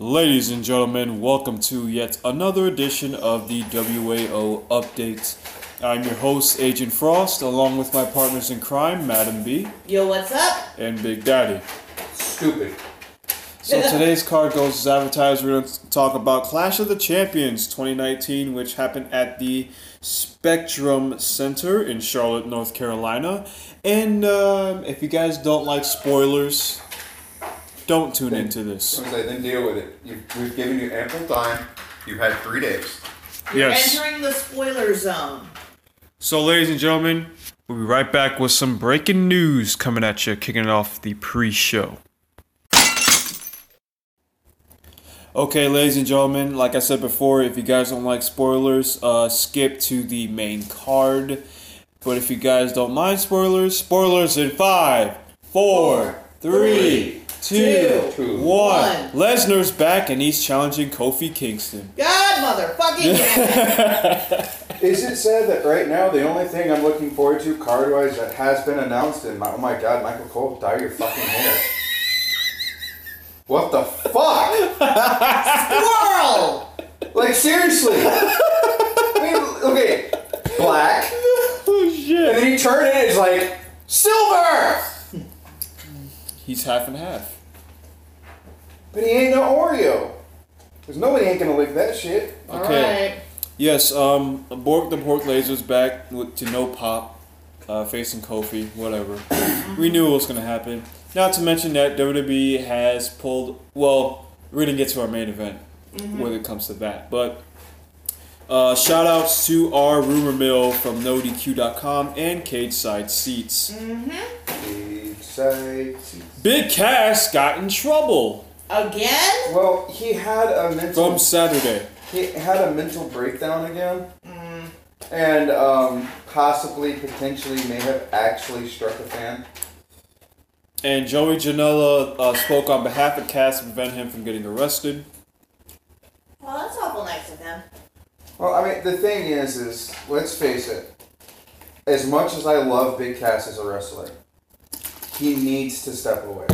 Ladies and gentlemen, welcome to yet another edition of the WAO Update. I'm your host, Agent Frost, along with my partners in crime, Madam B Yo, what's up? and Big Daddy. Stupid. So today's card goes as advertised. We're going to talk about Clash of the Champions 2019, which happened at the Spectrum Center in Charlotte, North Carolina. And um, if you guys don't like spoilers, don't tune into this. I was like, then deal with it. You've, we've given you ample time. You've had three days. Yes. Entering the spoiler zone. So, ladies and gentlemen, we'll be right back with some breaking news coming at you, kicking off the pre show. Okay, ladies and gentlemen, like I said before, if you guys don't like spoilers, uh, skip to the main card. But if you guys don't mind spoilers, spoilers in five, four, three, two, two, one. one. Lesnar's back and he's challenging Kofi Kingston. God motherfucking damn it. Is it said that right now the only thing I'm looking forward to card wise that has been announced in my oh my god, Michael Cole, dye your fucking hair. What the fuck? Squirrel! Like seriously. I mean, okay, black, Oh shit. and then he turned it, it's like silver. He's half and half. But he ain't no Oreo. Cause nobody ain't gonna lick that shit. Okay. Yes, um, Borg the Pork Laser's back with, to no pop, uh, facing Kofi, whatever. we knew it was going to happen. Not to mention that WWE has pulled, well, we're going to get to our main event when it comes to that. But uh, shout outs to our rumor mill from NoDQ.com and Cage Side Seats. Big side. Big Cass got in trouble Again? Well, he had a mental from Saturday. he had a mental breakdown again, and um, possibly, potentially, may have actually struck a fan. And Joey Janela uh, spoke on behalf of Cass to prevent him from getting arrested. Well, that's awful nice of him. Well, I mean, the thing is, is let's face it. As much as I love Big Cass as a wrestler, he needs to step away.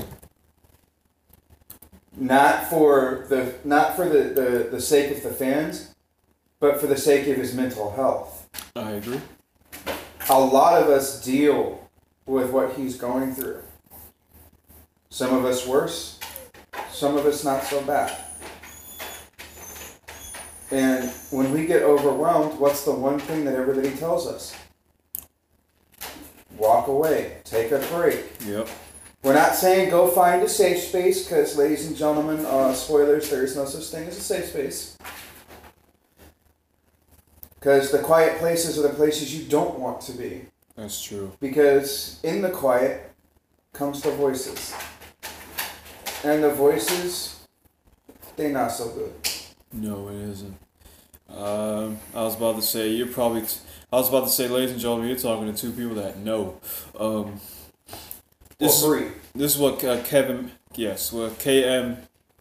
Not for the not for the, the, the sake of the fans, but for the sake of his mental health. I agree. a lot of us deal with what he's going through. Some of us worse, some of us not so bad. And when we get overwhelmed, what's the one thing that everybody tells us? Walk away, take a break. Yep. We're not saying go find a safe space because, ladies and gentlemen, uh, spoilers, there is no such thing as a safe space. Because the quiet places are the places you don't want to be That's true. because in the quiet comes the voices and the voices they're not so good No, it isn't. Um, I was about to say you're probably. I was about to say, ladies and gentlemen, you're talking to two people that know. Um, this well three this is what uh, Kevin. Yes, what KM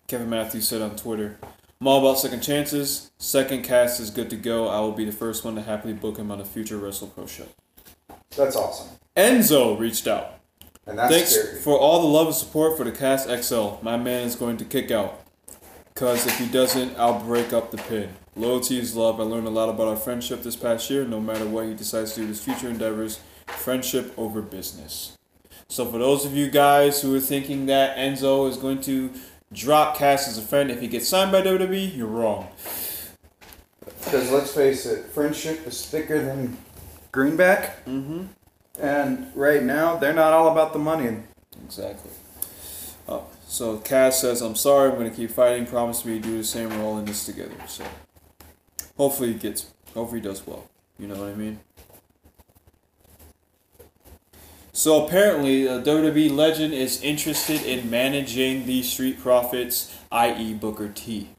Kevin Matthews said on Twitter. I'm all about second chances. Second cast is good to go. I will be the first one to happily book him on a future Wrestle Pro show. that's awesome Enzo reached out. and that's Thanks scary for all the love and support for the Cast XL. My man is going to kick out. Because if he doesn't, I'll break up the pin. Loyalty is love. I learned a lot about our friendship this past year. No matter what he decides to do with his future endeavors, friendship over business. So for those of you guys who are thinking that Enzo is going to drop Cass as a friend if he gets signed by WWE, you're wrong. because let's face it friendship is thicker than greenback Mm-hmm. and right now they're not all about the money Exactly. Uh, so Cass says, "I'm sorry. I'm going to keep fighting. Promise me to do the same. We're all in this together." So hopefully he gets. Hopefully he does well. You know what I mean? So apparently, a WWE legend is interested in managing the Street Profits, i.e., Booker T.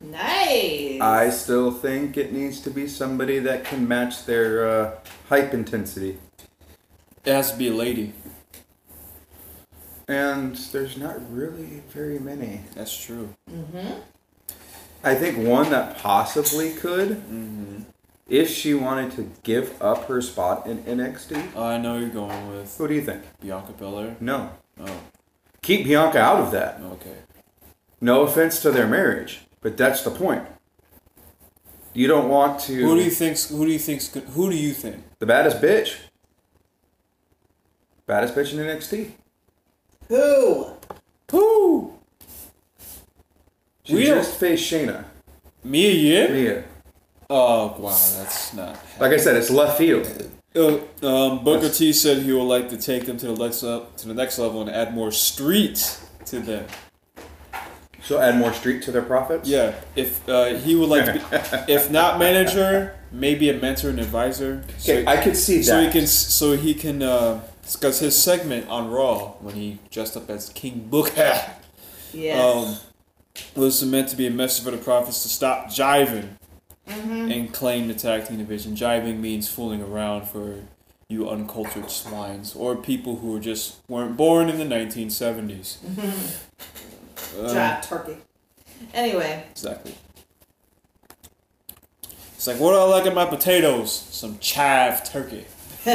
Nice. i still think it needs to be somebody that can match their uh, hype intensity It has to be a lady. and there's not really very many That's true. mm-hmm. I think one that possibly could, Mm-hmm. if she wanted to give up her spot in NXT. I know you're going with Who do you think? Bianca Belair. No. Oh, Keep Bianca out of that. okay. No offense to their marriage, but that's the point. You don't want to. Who do you think's Who do you think's Who do you think? the baddest bitch? Baddest bitch in NXT. Who? Who? She We don't- just faced Shayna. Mia Yim? Mia. Oh wow, that's not. Like I said, it's left field. Uh, um, Booker T said he would like to take them to the next up to the next level and add more street to them. So add more street to their profits. Yeah, if uh, he would like to be, if not manager, maybe a mentor and advisor. So, Okay, I could see so he can so he can because his segment on Raw when he dressed up as King Booker Yes. um, was meant to be a message for the Profits to stop jiving and claim the tag team division. Jiving means fooling around for you uncultured swines or people who just weren't born in the 1970s. Uh, Jive turkey. Anyway, Exactly. It's like, what do I like in my potatoes? Some chive turkey.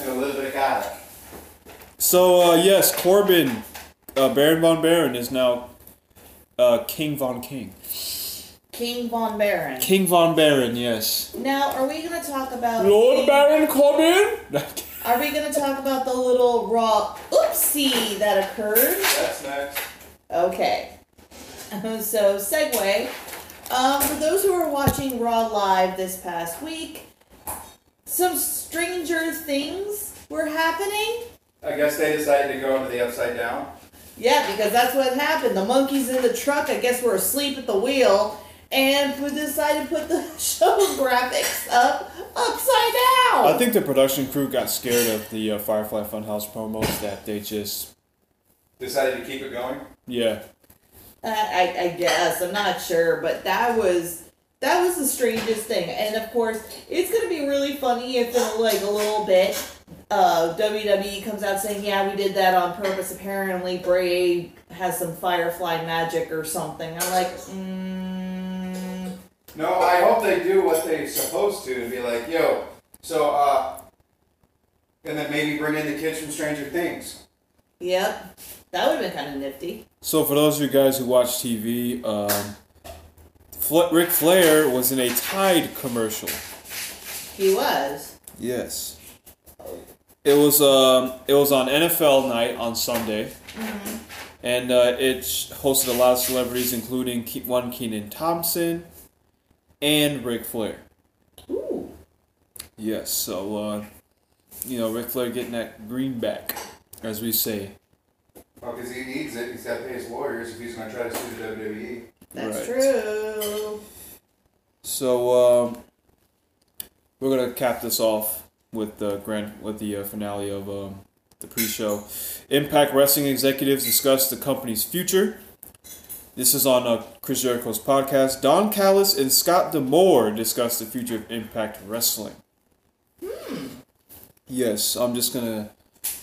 And a little bit of garlic. So, uh, yes, Corbin, uh, Baron Von Baron is now uh, King Von King. King Von Baron. King Von Baron, yes. Now, are we gonna talk about Lord King- Baron Corbin? Are we gonna talk about the little raw oopsie that occurred? That's next. Okay. So, segue. Um, for those who are watching Raw live this past week, some stranger things were happening. I guess they decided to go into the upside down. Yeah, because that's what happened. The monkeys in the truck, I guess, were asleep at the wheel, and we decided to put the show graphics up upside down. I think the production crew got scared of the uh, Firefly Funhouse promos that they just, Decided to keep it going. yeah. I, I, I guess I'm not sure, but that was that was the strangest thing. And of course, it's gonna be really funny if in like a little bit, uh, WWE comes out saying, "Yeah, we did that on purpose." Apparently, Bray has some Firefly magic or something. I'm like, mm, No, I hope they do what they're supposed to and be like, yo, so, uh, and then maybe bring in the kids from Stranger Things. yep, that would have been kind of nifty. So for those of you guys who watch TV, um, Fla- Ric Flair was in a Tide commercial. He was. Yes. It was um, it was on NFL night on Sunday, and uh, it hosted a lot of celebrities, including Ke- one Kenan Thompson and Ric Flair. Ooh. Yes, so uh, you know Ric Flair getting that greenback, as we say. Well, because he needs it. He's got to pay his lawyers if he's going to try to sue the. WWE. That's Right. true. So um, we're gonna cap this off with the grand with the uh, finale of um, the pre-show. Impact Wrestling executives discuss the company's future. This is on uh, Chris Jericho's podcast. Don Callis and Scott D'Amore discuss the future of Impact Wrestling. Yes, I'm just gonna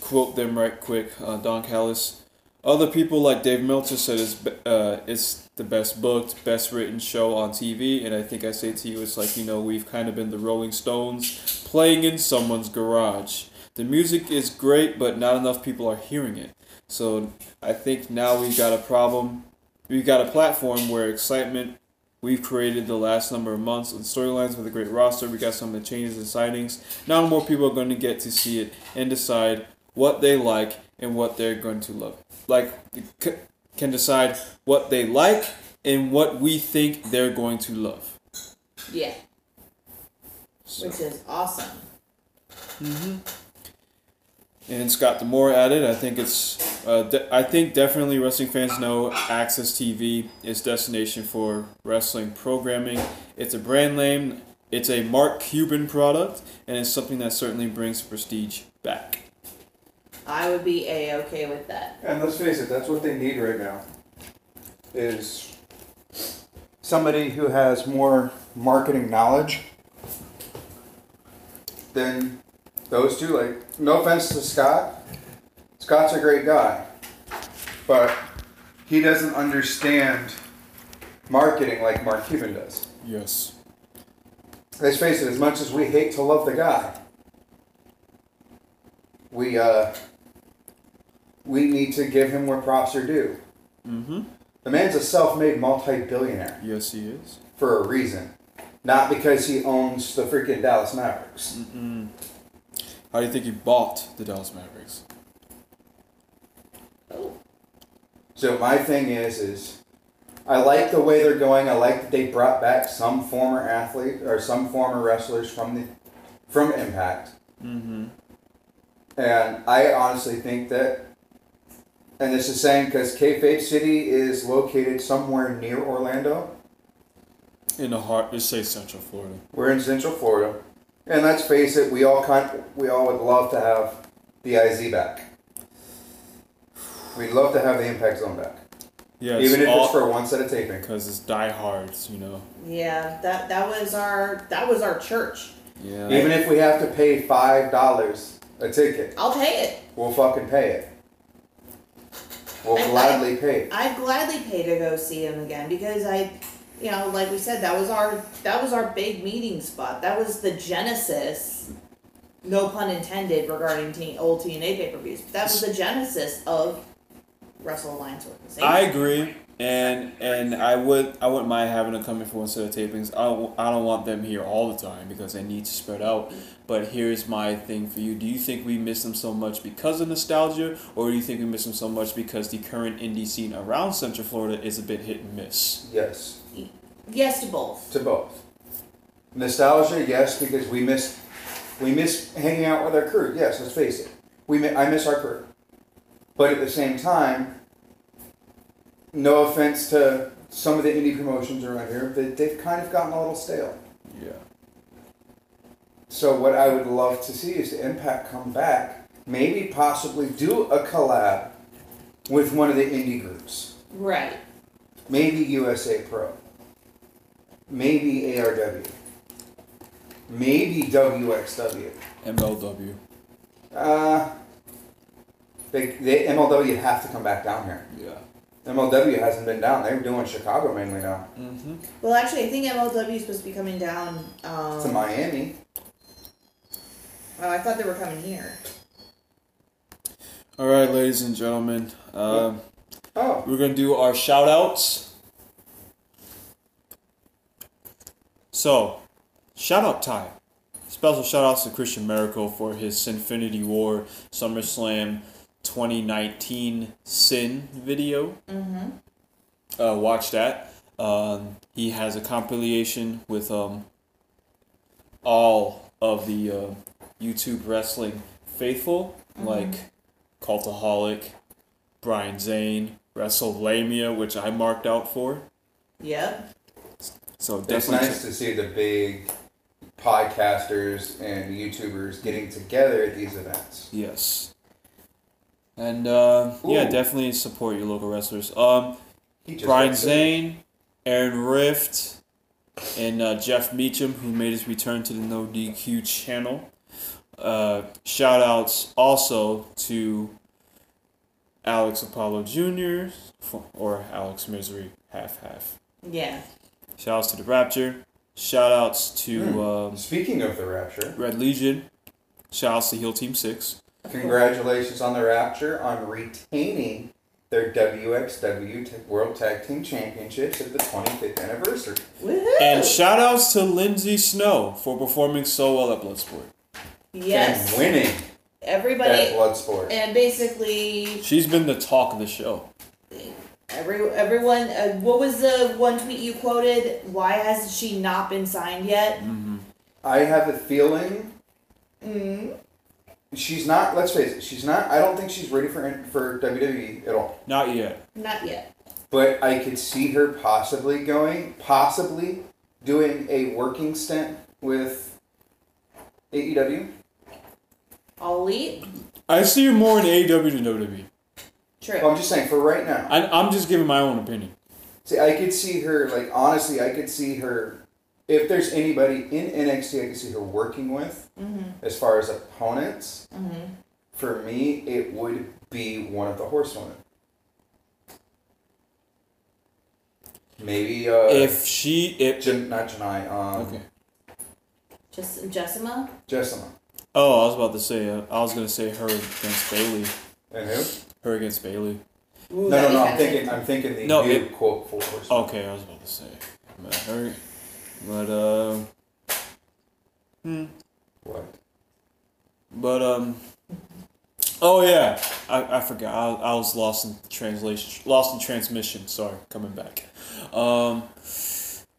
quote them right quick. Uh, Don Callis. Other people like Dave Meltzer said it's, uh, it's the best booked, best written show on TV, and I think I say to you, it's like, you know, we've kind of been the Rolling Stones playing in someone's garage. The music is great, but not enough people are hearing it. So I think now we've got a problem. We've got a platform where excitement we've created the last number of months and storylines with a great roster. We got some of the changes and signings. Now more people are going to get to see it and decide what they like and what they're going to love. Like c- can decide what they like and what we think they're going to love. Yeah, So- which is awesome. And Scott D'Amore added, I think it's, uh, de- I think definitely wrestling fans know AXS TV is destination for wrestling programming. It's a brand name, it's a Mark Cuban product, and it's something that certainly brings prestige back. I would be a okay with that. And let's face it, that's what they need right now. Is somebody who has more marketing knowledge than those two. Like, no offense to Scott, Scott's a great guy, but he doesn't understand marketing like Mark Cuban does. Yes. Let's face it, as much as we hate to love the guy, we uh, we need to give him where props are due. Mm-hmm. The man's a self-made multi-billionaire Yes, he is. for a reason, not because he owns the freaking Dallas Mavericks. Mm-mm. How do you think he bought the Dallas Mavericks? Oh. So my thing is, is I like the way they're going. I like that they brought back some former athlete or some former wrestlers from the from Impact, Mm-hmm. and I honestly think that. And this is saying because Kayfabe City is located somewhere near Orlando. In the heart, just say Central Florida. We're in Central Florida, and let's face it, we all kind we all would love to have the IZ back. We'd love to have the Impact Zone back, Yeah, even if all, it's for one set of taping. because it's diehards, you know. Yeah, that that was our that was our church. Yeah. Even if we have to pay five dollars a ticket, I'll pay it. we'll fucking pay it. We'll I, gladly pay. I'd gladly pay to go see him again because I, you know, like we said, that was our that was our big meeting spot. That was the genesis, no pun intended, regarding teen, old TNA pay per views. That was the genesis of Wrestle Alliance organization. I agree, and and I would I wouldn't mind having them come in for one set of tapings. I don't I don't want them here all the time because they need to spread out. But here's my thing for you: Do you think we miss them so much because of nostalgia, or do you think we miss them so much because the current indie scene around Central Florida is a bit hit and miss? Yes, yes to both. to both. Nostalgia, yes, because we miss we miss hanging out with our crew. Yes, let's face it. We mi- I miss our crew, but at the same time, no offense to some of the indie promotions around here, they, they've kind of gotten a little stale. Yeah. So what I would love to see is the Impact come back, maybe possibly do a collab with one of the indie groups. Right. Maybe USA Pro. Maybe ARW. Maybe WXW. MLW. Uh, they, they MLW have to come back down here. Yeah. MLW hasn't been down. They're doing Chicago mainly now. Mm-hmm. Well, actually, I think MLW is supposed to be coming down. Um, To Miami. Oh, I thought they were coming here. All right, ladies and gentlemen. Um, Oh, We're gonna do our shout outs. So, shout out time. Special shout outs to Christian Miracle for his Sinfinity War SummerSlam 2019 Sin video. Mm-hmm. Uh, watch that. Um, he has a compilation with um, all of the uh, YouTube wrestling faithful, like Cultaholic, Brian Zane, WrestleLamia, which I marked out for. Yep. So it's definitely. nice to see the big podcasters and YouTubers getting together at these events. Yes. And uh, yeah, definitely support your local wrestlers. Um, Brian. Zane, Aaron Rift, and uh, Jeff Meacham, who made his return to the No DQ channel. Uh, shout outs also to Alex Apollo Jr. or Alex Misery, half half. Yeah. Shout outs to the Rapture. Shout outs to Hmm. um, Speaking of the Rapture, Red Legion. Shout outs to Heel Team 6. congratulations on the Rapture on retaining their WXW World Tag Team Championships at the 25th anniversary. Woohoo! And shout outs to Lindsay Snow for performing so well at Bloodsport. Yes. And winning at Everybody. Bloodsport. And basically, She's been the talk of the show. every everyone. Uh, what was the one tweet you quoted? Why has she not been signed yet? Mm-hmm. I have a feeling Mm. she's not. Let's face it, she's not. I don't think she's ready for for WWE at all. Not yet. Not yet. But I could see her possibly going, possibly doing a working stint with AEW. All elite. I see her more in AEW than WWE. True. Well, I'm just saying for right now. I, I'm just giving my own opinion. See, I could see her like honestly. I could see her. If there's anybody in NXT, I could see her working with mm-hmm. as far as opponents. Mm-hmm. For me, it would be one of the horsewomen. Maybe uh, If she, if Jan- not Janai, um, okay. Just Jessamyn. Jessamyn. Oh, I was about to say. Uh, I was gonna say her against Bayley. And who? Her against Bayley. Ooh, No, no, no. I'm fancy. thinking. I'm thinking the No, new it- quote for. horsemen. Okay, I was about to say. I'm gonna hurry. But um hmm. What? But um Oh yeah. I, I forgot. I, I was lost in translation lost in transmission, sorry, coming back. Um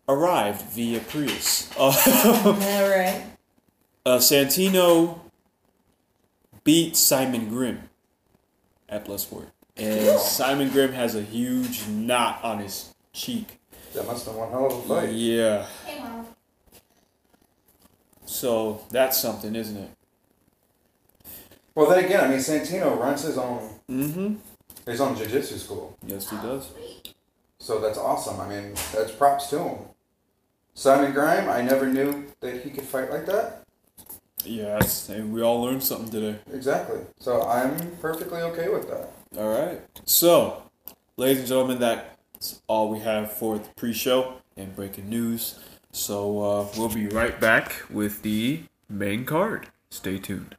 arrived via Prius. Uh, All right. Uh Santino beat Simon Grimm at Bloodsport. And Simon Grimm has a huge knot on his cheek. That must have been one hell of a fight. Yeah. Hey, mom. So that's something, isn't it? Well, then again, I mean, Santino runs his own Mm-hmm. his own jiu-jitsu school, Yes, he does. so that's awesome. I mean, that's props to him. Simon Grimm, I never knew that he could fight like that. Yes, and we all learned something today. Exactly. So I'm perfectly okay with that. All right. So, ladies and gentlemen, that's all we have for the pre-show and breaking news. So uh, we'll be right back with the main card. Stay tuned.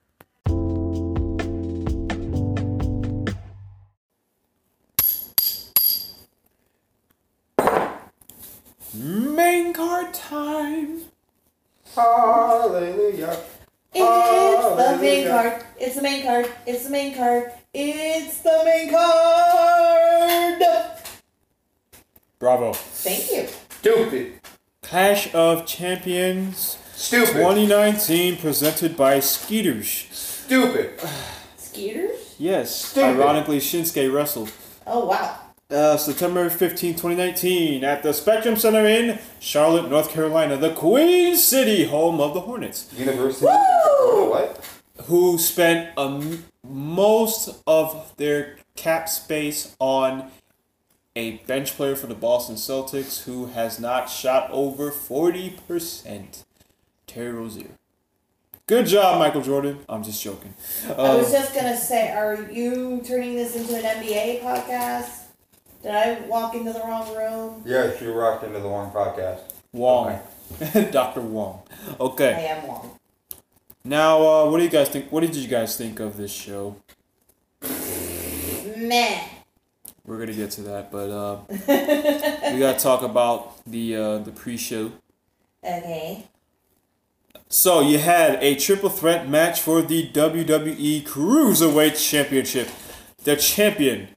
Main card time. Hallelujah. It's the main card. It's the main card. It's the main card. It's the main card. Bravo. Thank you. Stupid. Clash of Champions Stupid. 2019 presented by Skeeters. Stupid. Skeeters? Yes, Stupid. ironically, Shinsuke wrestled. Oh wow. Uh, September 15, 2019, at the Spectrum Center in Charlotte, North Carolina, the Queen City, home of the Hornets, University of what? who spent um, most of their cap space on a bench player for the Boston Celtics who has not shot over 40%. Terry Rozier. Good job, Michael Jordan. I'm just joking. I Um, was just gonna say, are you turning this into an NBA podcast? Did I walk into the wrong room? Yes, you walked into the wrong podcast. Wong. Dr. Wong. Okay. I am Wong. Now, uh, what do you guys think? What did you guys think of this show? Meh. We're gonna get to that, but uh, we gotta talk about the uh, the pre-show. Okay. So you had a triple threat match for the WWE Cruiserweight Championship. The champion,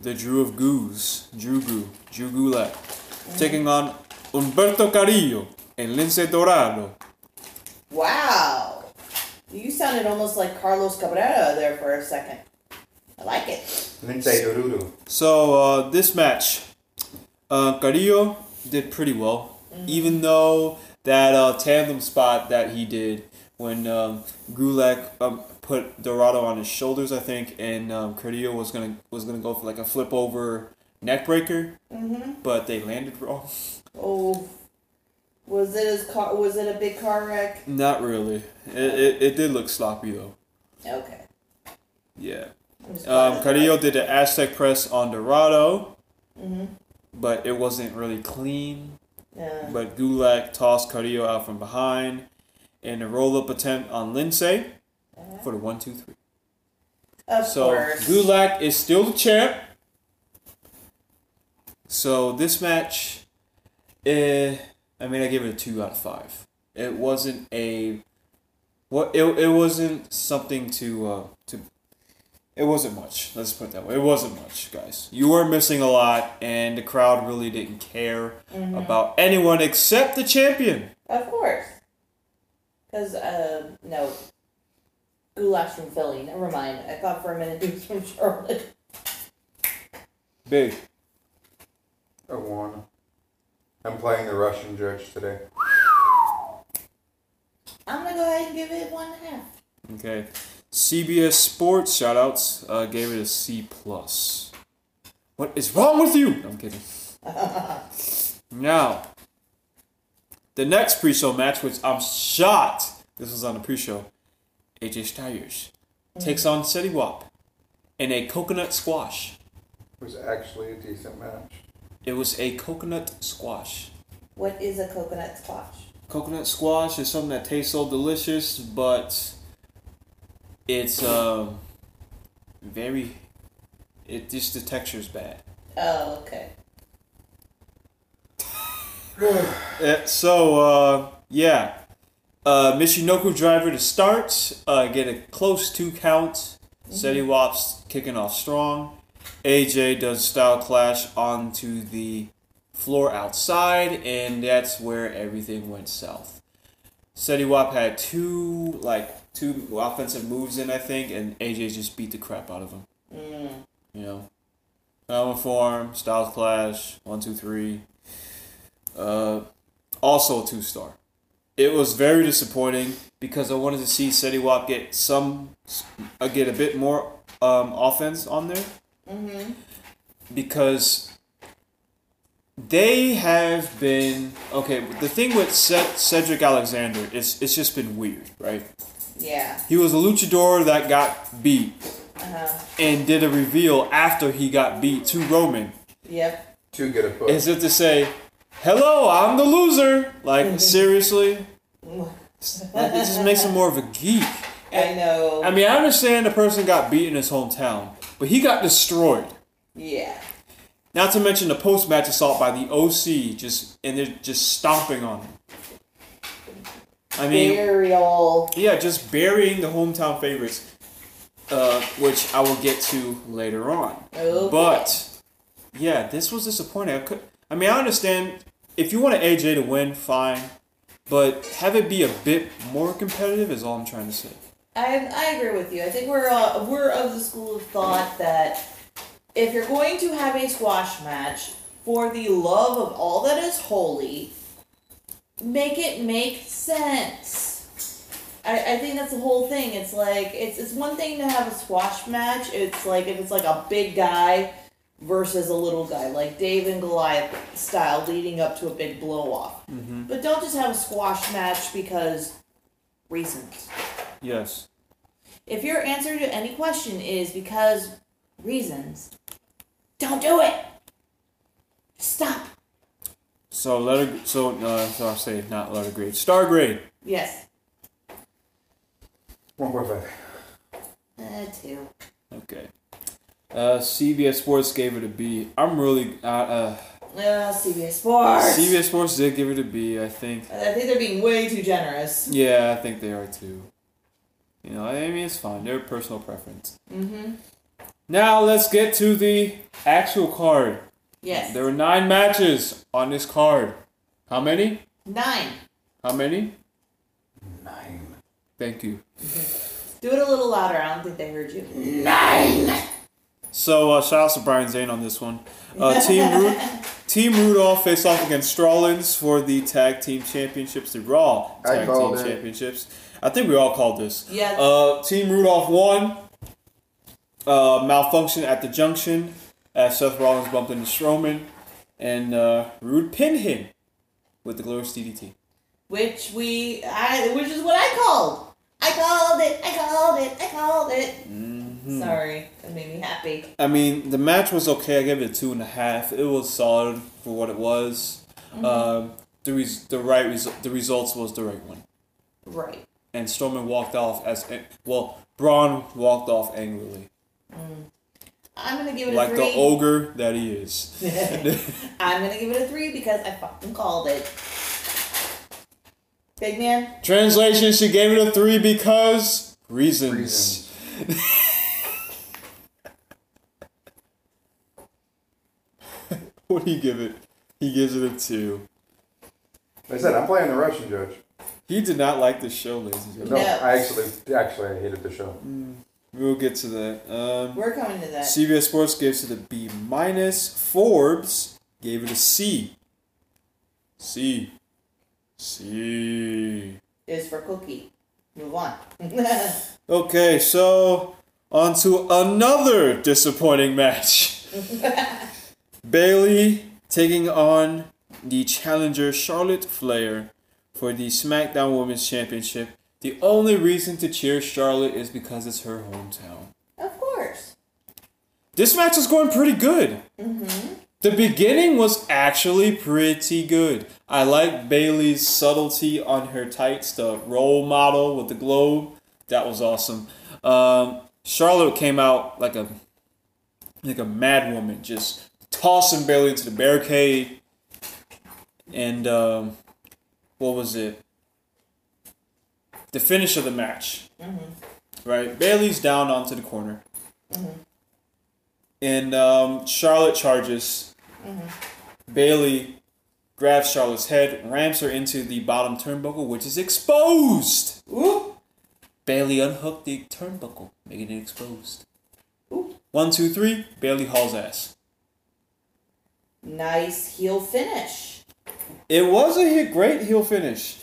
the Drew of Goose, Drew Goo, Drew Gulak, taking on Humberto Carrillo and Lince Dorado. Wow. You sounded almost like Carlos Cabrera there for a second. I like it. Lindsay Doruru. So uh, this match, uh, Carrillo did pretty well, even though that uh, tandem spot that he did when um, Gulak um, put Dorado on his shoulders, I think, and um, Carrillo was gonna was gonna go for like a flip over neck breaker, Mm-hmm. but they landed wrong. Oh. Was it his car? Was it a big car wreck? Not really. It, it, it did look sloppy though. Okay. Yeah. I'm just glad Um, Carrillo did the Aztec press on Dorado, Mhm. but it wasn't really clean. Yeah. But Gulak tossed Carrillo out from behind in a roll up attempt on Lince for the one, two, three. Of So course. Gulak is still the champ. So this match, eh, I mean, I give it a two out of five. It wasn't a, what it, it wasn't something to uh, to. It wasn't much. Let's put it that way. It wasn't much, guys. You were missing a lot, and the crowd really didn't care Mhm. about anyone except the champion. Of course. Because, uh, no. Goulash from Philly. Never mind. I thought for a minute he was from Charlotte. Big. I won. I'm playing the Russian judge today. I'm gonna go ahead and give it one and a half. Okay. CBS Sports shoutouts uh, gave it a C plus. What is wrong with you? I'm kidding. now, the next pre-show match, which I'm shocked this was on the pre-show, AJ Styles takes on City Wap in a coconut squash. It was actually a decent match. It was a coconut squash. What is a coconut squash? Coconut squash is something that tastes so delicious, but it's um very It just the texture's bad. Oh, okay. Uh, so uh, yeah, uh, Michinoku driver to start. Uh, get a close two count. Seti Wops kicking off strong. AJ does style clash onto the floor outside, and that's where everything went south. Seti Wap had two like two offensive moves in, I think, and AJ just beat the crap out of him. Mm. You know, Power form, Styles Clash, one, two, three. Uh, also a two star. It was very disappointing because I wanted to see Seti Wap get some, uh, get a bit more um, offense on there Mm-hmm. because they have been okay. The thing with Ced- Cedric Alexander is it's just been weird, right? Yeah. He was a luchador that got beat Uh-huh. and did a reveal after he got beat to Roman. Yep. Too good a put. As if to say, "Hello, I'm the loser." Like seriously, like, it just makes him more of a geek. I know. I mean, I understand the person got beat in his hometown, but he got destroyed. yeah. Not to mention the post-match assault by the OC, just and they're just stomping on him. I mean, Burial. yeah, just burying the hometown favorites, uh, which I will get to later on. Okay. But yeah, this was disappointing. I could. I mean, I understand if you want an AJ to win, fine, but have it be a bit more competitive is all I'm trying to say. I, I agree with you. I think we're uh, we're of the school of thought that if you're going to have a squash match for the love of all that is holy, make it make sense. I, I think that's the whole thing. It's like it's it's one thing to have a squash match. It's like if it's like a big guy versus a little guy, like Dave and Goliath style, leading up to a big blow off. Mm-hmm. But don't just have a squash match because reasons. Yes. If your answer to any question is because reasons, don't do it. Stop. So letter. So uh, so I'll say not letter grade. Star grade. Yes. One more One point five. Uh, two. Okay. Uh, CBS Sports gave it a B. I'm really uh, uh Uh, CBS Sports. CBS Sports did give it a B. I think. I think they're being way too generous. Yeah, I think they are too. You know, I mean, it's fine. Their personal preference. Mm-hmm. Now let's get to the actual card. Yes. There were nine matches on this card. How many? Nine. How many? Nine. Thank you. Do it a little louder. I don't think they heard you. So, uh, shout out to Brian Zane on this one. Uh, Team Ru- Team Rudolph face off against Strawlins for the Tag Team Championships, the Raw I Tag Team it. Championships. I think we all called this. Yeah. Uh, Team Rudolph won. Uh, malfunction at the junction as Seth Rollins bumped into Strowman, and uh, Roode pinned him with the glorious DDT. which we, I, which is what I called. I called it. I called it. I called it. Mhm. Sorry, that made me happy. I mean, the match was okay. I gave it a two and a half. It was solid for what it was. Um, the res- the right res- the results was the right one, Right. and Strowman walked off as well. Braun walked off angrily, I'm gonna give it a like three. the ogre that he is. I'm gonna give it a three because I fucking called it. Big man. Translation: She gave it a three because reasons. Reasons. What do you give it? He gives it a two. Like I said, I'm playing the Russian judge. He did not like the show, ladies and No, gentlemen. No. I actually, actually, I hated the show. We'll get to that. Um, We're coming to that. CBS Sports gives it a B minus. Forbes gave it a C. C. C. Is for cookie. Move on. Okay, so on to another disappointing match. Bayley taking on the challenger Charlotte Flair for the SmackDown Women's Championship. The only reason to cheer Charlotte is because it's her hometown. of course. This match is going pretty good. Mm-hmm. The beginning was actually pretty good. I like Bayley's subtlety on her tights, the role model with the globe. That was awesome. Um, Charlotte came out like a like a mad woman, just tossing Bayley into the barricade. And um, what was it? The finish of the match. Right, Bayley's down onto the corner, and um, Charlotte charges. Bayley grabs Charlotte's head, rams her into the bottom turnbuckle, which is exposed. Ooh. Bayley unhooked the turnbuckle, making it exposed. Ooh. One, two, three. Bayley hauls ass. Nice heel finish. It was a great heel finish.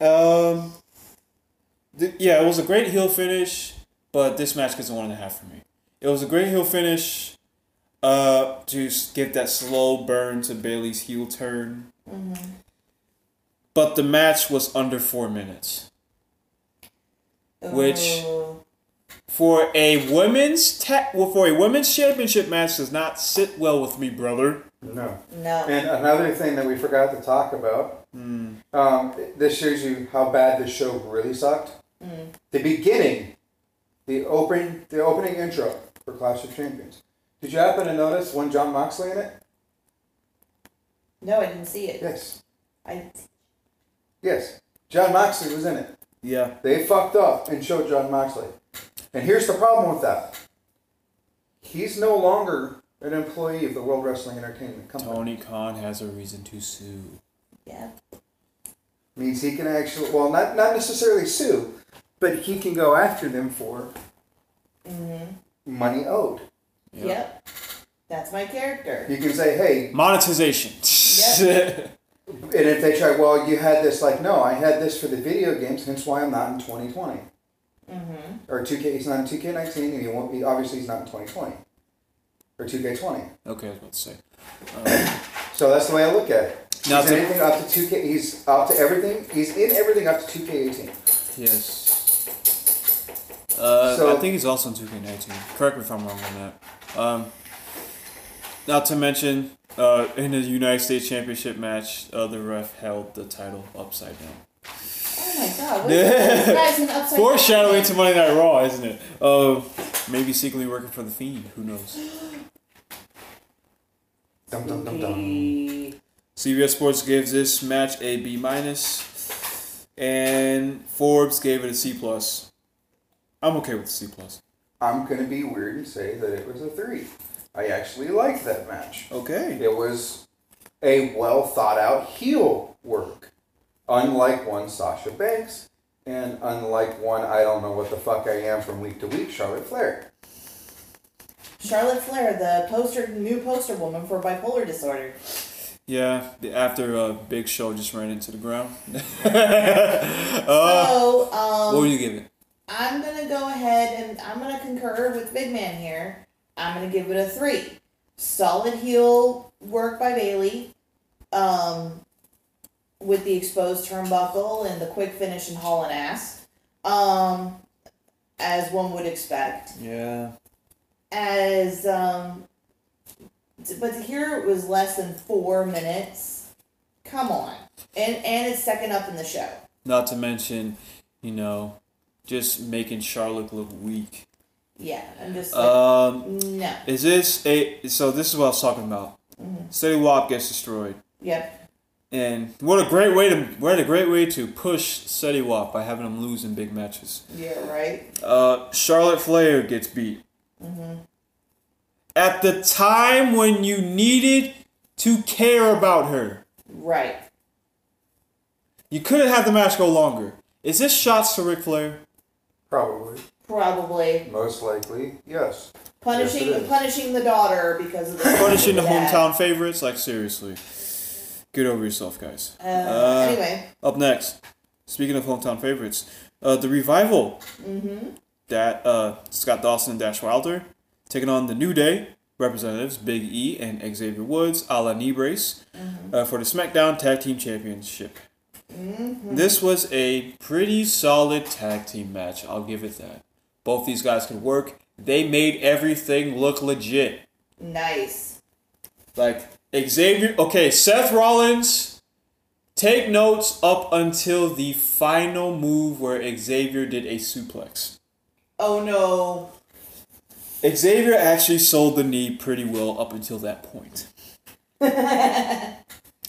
Um, th- yeah, it was a great heel finish, but this match gets a one and a half for me. It was a great heel finish. Uh, to give that slow burn to Bayley's heel turn. But the match was under four minutes. Which- For a women's ta- well, for a women's championship match does not sit well with me, brother. No. No. And another thing that we forgot to talk about. Hmm. Um, this shows you how bad the show really sucked. The beginning, the open, the opening intro for Clash of Champions. Did you happen to notice one Jon Moxley in it? no, I didn't see it. Yes. I Yes. Jon Moxley was in it. Yeah. They fucked up and showed Jon Moxley. And here's the problem with that. He's no longer an employee of the World Wrestling Entertainment Company. Tony Khan has a reason to sue. yeah. Means he can actually, well, not, not necessarily sue, but he can go after them for Mhm. money owed. Yep. That's my character. You can say, hey, Monetization. and if they try, well, you had this, like, no, I had this for the video games, hence why I'm not in 2020. Mm-hmm. Or 2K, he's not in 2K19, and he won't be, obviously, he's not in 2020. Or 2K20. okay, I was about to say. Uh, So that's the way I look at it. Now he's to- in anything up to 2K, he's up to everything, he's in everything up to 2K18. yes. Uh, So- I think he's also in 2K19. Correct me if I'm wrong on that. Um, not to mention, uh, in the United States Championship match, uh, the ref held the title upside down. Oh my god. What is this guy's an upside Foreshadowing to Monday Night Raw, isn't it? Uh, maybe secretly working for the Fiend. Who knows? Dum dum dum dum. CBS Sports gives this match a B minus, and Forbes gave it a C plus. I'm okay with the C plus. I'm gonna be weird and say that it was a three. I actually liked that match. Okay. It was a well thought out heel work. Unlike one Sasha Banks, and unlike one I don't know what the fuck I am from week to week, Charlotte Flair. Charlotte Flair, the poster, new poster woman for bipolar disorder. Yeah. the- After a Big Show just ran into the ground. uh, so, um, what were you giving? I'm gonna go ahead and I'm gonna concur with Big Man here. I'm gonna give it a three. Solid heel work by Bayley, um, with the exposed turnbuckle and the quick finish and hauling ass, um, as one would expect. Yeah. As um, but to hear it was less than four minutes. Come on, and and it's second up in the show. Not to mention, you know, just making Charlotte look weak. Yeah, I'm just like, Um, no. is this a? So this is what I was talking about. Steady Wap gets destroyed. Yep. And what a great way to what a great way to push Seti Wap by having him lose in big matches. Yeah. Right. Uh, Charlotte Flair gets beat. At the time when you needed to care about her, Right. you couldn't have the match go longer. Is this shots to Ric Flair? Probably. Probably Most likely, yes. punishing Yes, punishing the daughter because of the Punishing the Yeah. hometown favorites? Like seriously, get over yourself, guys. Uh, Uh, anyway, Up next, speaking of hometown favorites, uh, the revival. mm-hmm. That uh, Scott Dawson and Dash Wilder taking on the New Day representatives Big E and Xavier Woods a la knee brace uh, for the SmackDown Tag Team Championship. This was a pretty solid tag team match. I'll give it that. Both these guys could work. They made everything look legit. nice. Like Xavier, okay, Seth Rollins. Take notes up until the final move where Xavier did a suplex. Oh no. Xavier actually sold the knee pretty well up until that point.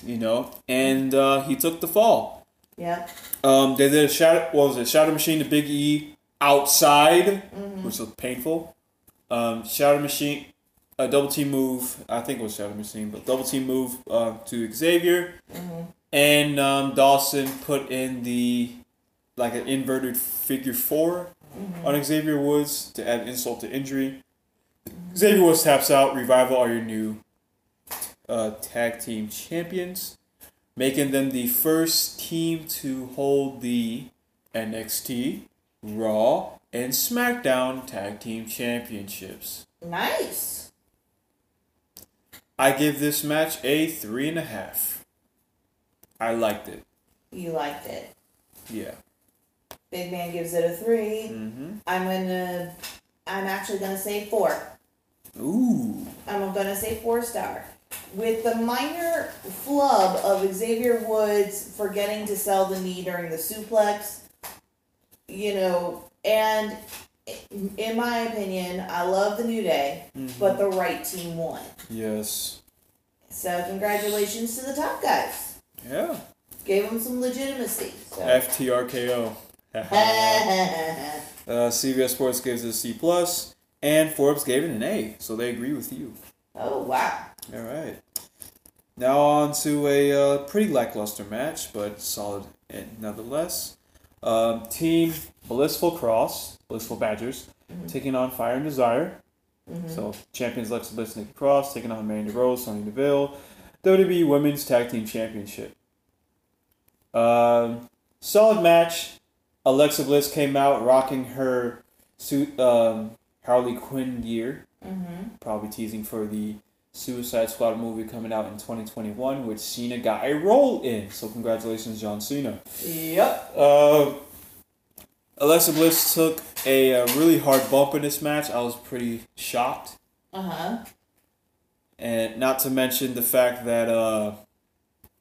you know, and uh, he took the fall. Yeah. Um, they did a shadow. What was it? Shatter Machine to Big E outside, which was painful. Um, Shatter Machine, a double team move. I think it was Shatter Machine, but double team move uh, to Xavier, and um, Dawson put in the like an inverted figure 4 on Xavier Woods to add insult to injury. Xavier Woods taps out. Revival are your new uh, tag team champions making them the first team to hold the NXT, Raw, and SmackDown Tag Team Championships. Nice. I give this match a three and a half. I liked it. You liked it. Yeah. Big man gives it a 3 Mm-hmm. I'm gonna. I'm actually gonna say four. Ooh. I'm gonna say four star. With the minor flub of Xavier Woods forgetting to sell the knee during the suplex, you know, and in my opinion, I love the New Day, but the right team won. Yes. So congratulations to the top guys. Yeah. Gave them some legitimacy. So. FTRKO. uh, CBS Sports gives it a C plus, and Forbes gave it an A, so they agree with you. oh wow. All right. Now on to a uh, pretty lackluster match, but solid nonetheless. Um, team Blissful Cross, Blissful Badgers, taking on Fire and Desire. So champions Alexa Bliss, Nikki Cross taking on Mandy Rose, Sonya Deville, WWE Women's Tag Team Championship. Um, solid match. Alexa Bliss came out rocking her suit, um, Harley Quinn gear Mm-hmm. probably teasing for the Suicide Squad movie coming out in 2021, which Cena got a role in. So congratulations, John Cena. Yep. Uh, Alexa Bliss took a, uh really hard bump in this match. I was pretty shocked, Uh huh. and not to mention the fact that uh,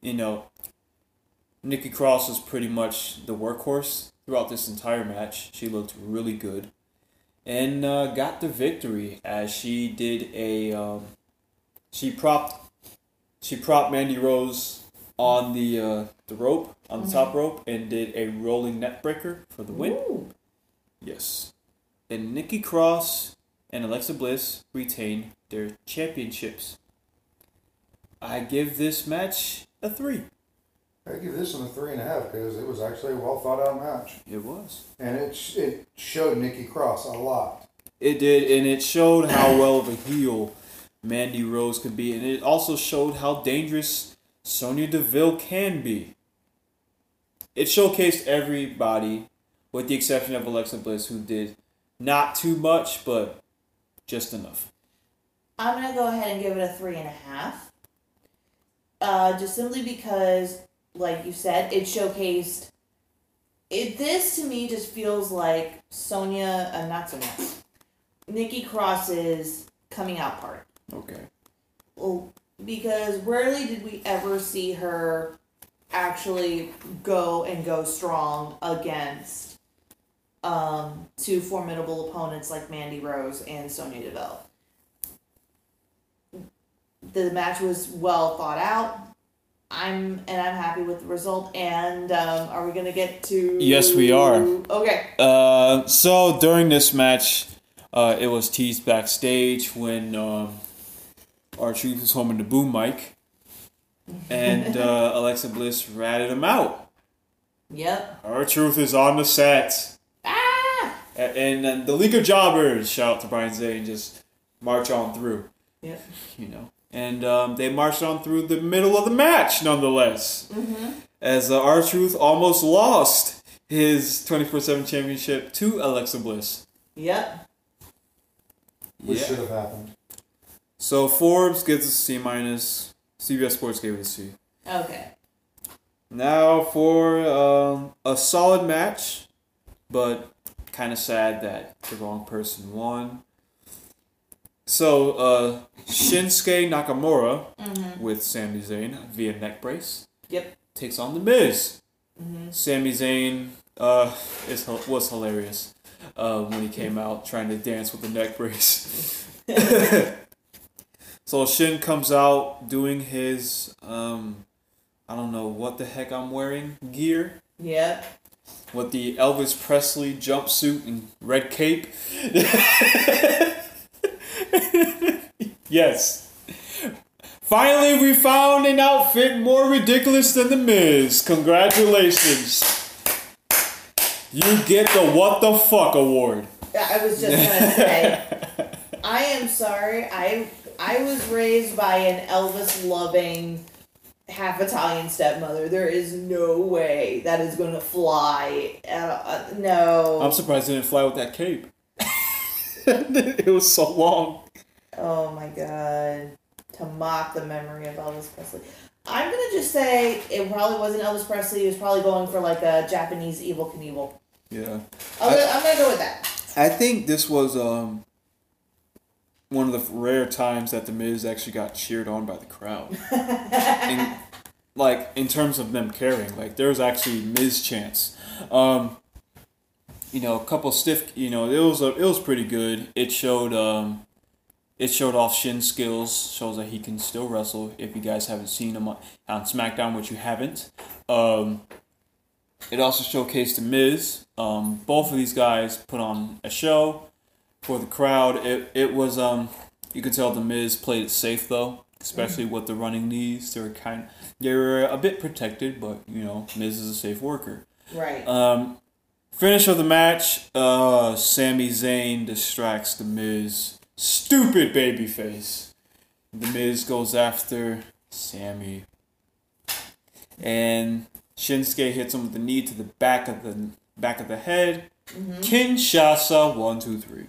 you know, Nikki Cross was pretty much the workhorse throughout this entire match. She looked really good, and uh, got the victory as she did a um, she propped she propped Mandy Rose on the uh, the rope on the top rope and did a rolling neckbreaker for the win. Ooh. Yes, and Nikki Cross and Alexa Bliss retain their championships. I give this match a three. I give this one a three and a half because it was actually a well thought out match, It was. and it sh- it showed Nikki Cross a lot. It did, and it showed how well of a heel Mandy Rose could be, and it also showed how dangerous Sonya Deville can be. It showcased everybody, with the exception of Alexa Bliss, who did not too much, but just enough. I'm gonna go ahead and give it a three and a half. Uh, just simply because, like you said, it showcased. It this to me just feels like Sonya, uh, not Sonya, Nikki Cross's coming out part. Okay. Well, because rarely did we ever see her actually go and go strong against um, two formidable opponents like Mandy Rose and Sonya Deville. The match was well thought out. I'm and I'm happy with the result. And um, are we gonna get to? Yes, we are. Okay. Uh, so during this match, uh, it was teased backstage when um, R-Truth was home in the boom mic, and uh, Alexa Bliss ratted him out. Yep. R-Truth is on the set, Ah. A- and then the League of Jobbers shout out to Brian Zay just march on through. Yep. You know, and um, they marched on through the middle of the match, nonetheless. Mm-hmm. As uh, R-Truth almost lost his twenty four seven championship to Alexa Bliss. Yep. Which Yeah. should have happened. So Forbes gives us a C minus. CBS Sports gave it a C. Okay. Now for um, a solid match, but kind of sad that the wrong person won. So uh, Shinsuke Nakamura Mm-hmm. with Sami Zayn via neck brace Yep. takes on the Miz. Mm-hmm. Sami Zayn uh, is was hilarious. uh, when he came out trying to dance with the neck brace. so Shin comes out doing his um, I don't know what the heck I'm wearing gear Yep. with the Elvis Presley jumpsuit and red cape. yes. Finally, we found an outfit more ridiculous than The Miz. Congratulations. You get the What the Fuck award. I was just gonna say, I am sorry. I I was raised by an Elvis loving half Italian stepmother. There is no way that is gonna fly. Uh, no. I'm surprised it didn't fly with that cape. it was so long. Oh my god. To mock the memory of Elvis Presley. I'm gonna just say it probably wasn't Elvis Presley. He was probably going for like a Japanese Evel Knievel. Yeah. I'm gonna, I'm gonna go with that. I think this was um one of the rare times that the Miz actually got cheered on by the crowd. in, like in terms of them caring, like there was actually Miz chants. Um, you know, a couple stiff. You know, it was a, it was pretty good. It showed um, it showed off Shin skills. Shows that he can still wrestle. If you guys haven't seen him on, on SmackDown, which you haven't. Um, it also showcased the Miz. Um, both of these guys put on a show for the crowd. It it was um you could tell the Miz played it safe though, especially with the running knees. They were kind they were a bit protected, but you know Miz is a safe worker. Right. Um, finish of the match. Uh, Sami Zayn distracts the Miz. Stupid babyface. The Miz goes after Sami, and Shinsuke hits him with the knee to the back of the back of the head. Kinshasa one two three.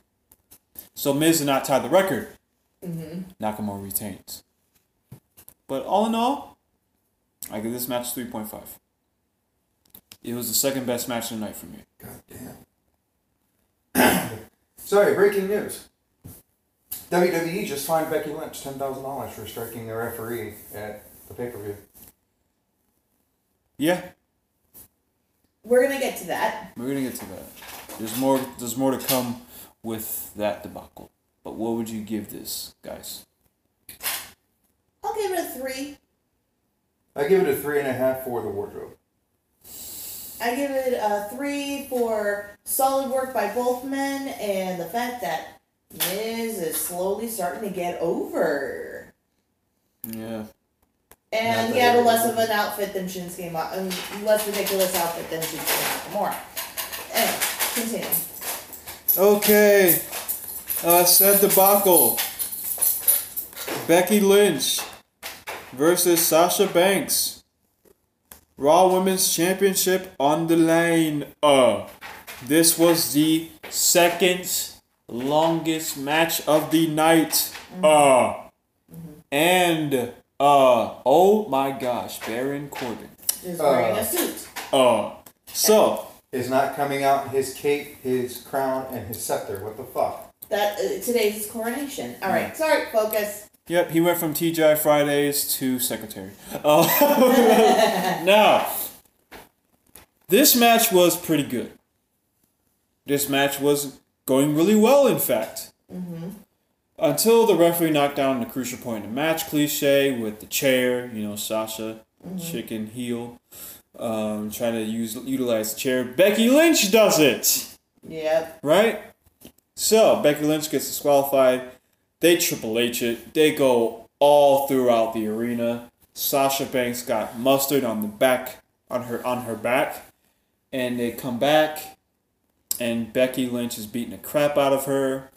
So Miz did not tie the record. Nakamura retains. But all in all, I give this match three point five. It was the second best match of the night for me. God damn. Sorry, breaking news. WWE just fined Becky Lynch ten thousand dollars for striking a referee at the pay per view. Yeah, We're gonna get to that. we're gonna get to that. There's more. There's more to come with that debacle. But what would you give this, guys? I'll give it a three. I give it a three and a half for the wardrobe. I give it a three for solid work by both men and the fact that Miz is slowly starting to get over. Yeah. And he had a less of an outfit than Shinsuke Ma- um, less ridiculous outfit than Shinsuke Nakamura. Anyway, continue. Okay. Uh, said debacle. Becky Lynch versus Sasha Banks. Raw Women's Championship on the line. Uh, this was the second longest match of the night. Uh, and uh, oh my gosh, Baron Corbin. Is wearing Uh. a suit. Uh, so Is not coming out his cape, his crown, and his scepter. What the fuck? That uh, today's his coronation. All right, sorry, focus. Yep, he went from TGI Fridays to secretary. Uh, now, this match was pretty good. This match was going really well, in fact. Until the referee knocked down the crucial point in the match cliche with the chair, you know, Sasha, chicken heel, um, trying to use utilize the chair. Becky Lynch does it! Yep. right? So Becky Lynch gets disqualified. They Triple H it. They go all throughout the arena. Sasha Banks got mustard on the back on her on her back, and they come back, and Becky Lynch is beating the crap out of her.